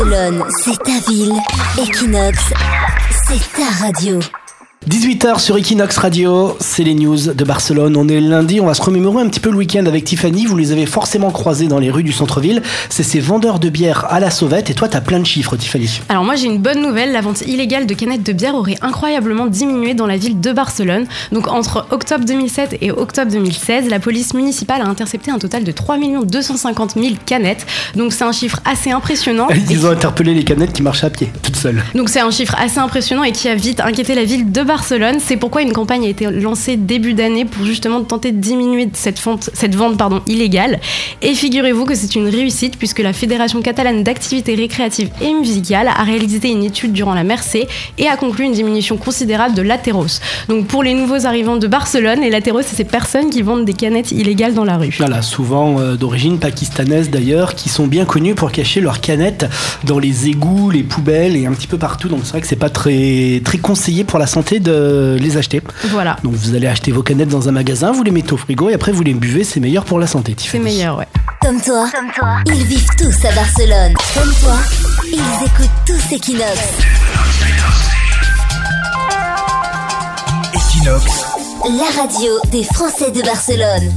Barcelone, c'est ta ville. Equinox, c'est ta radio. 18h sur Equinox Radio, c'est les news de Barcelone. On est lundi, on va se remémorer un petit peu le week-end avec Tiffany. Vous les avez forcément croisés dans les rues du centre-ville. C'est ces vendeurs de bière à la sauvette. Et toi, t'as plein de chiffres, Tiffany. Alors moi, j'ai une bonne nouvelle. La vente illégale de canettes de bière aurait incroyablement diminué dans la ville de Barcelone. Donc entre octobre 2007 et octobre 2016, la police municipale a intercepté un total de 3 250 000 canettes. Donc c'est un chiffre assez impressionnant. Ils ont interpellé les canettes qui marchaient à pied, toutes seules. Donc c'est un chiffre assez impressionnant et qui a vite inquiété la ville de Barcelone. C'est pourquoi une campagne a été lancée début d'année pour justement tenter de diminuer cette vente, cette vente pardon, illégale. Et figurez-vous que c'est une réussite puisque la Fédération catalane d'activités récréatives et musicales a réalisé une étude durant la Mercé et a conclu une diminution considérable de l'atéros. Donc pour les nouveaux arrivants de Barcelone, et l'atéros, c'est ces personnes qui vendent des canettes illégales dans la rue. Voilà, souvent euh, d'origine pakistanaise d'ailleurs, qui sont bien connus pour cacher leurs canettes dans les égouts, les poubelles et un petit peu partout. Donc c'est vrai que c'est pas très, très conseillé pour la santé de les acheter. Voilà. Donc vous allez acheter vos canettes dans un magasin, vous les mettez au frigo et après vous les buvez, c'est meilleur pour la santé. C'est meilleur, ouais. Comme toi, Comme toi, ils vivent tous à Barcelone. Comme toi, ils écoutent tous Equinox. Equinox. La radio des Français de Barcelone.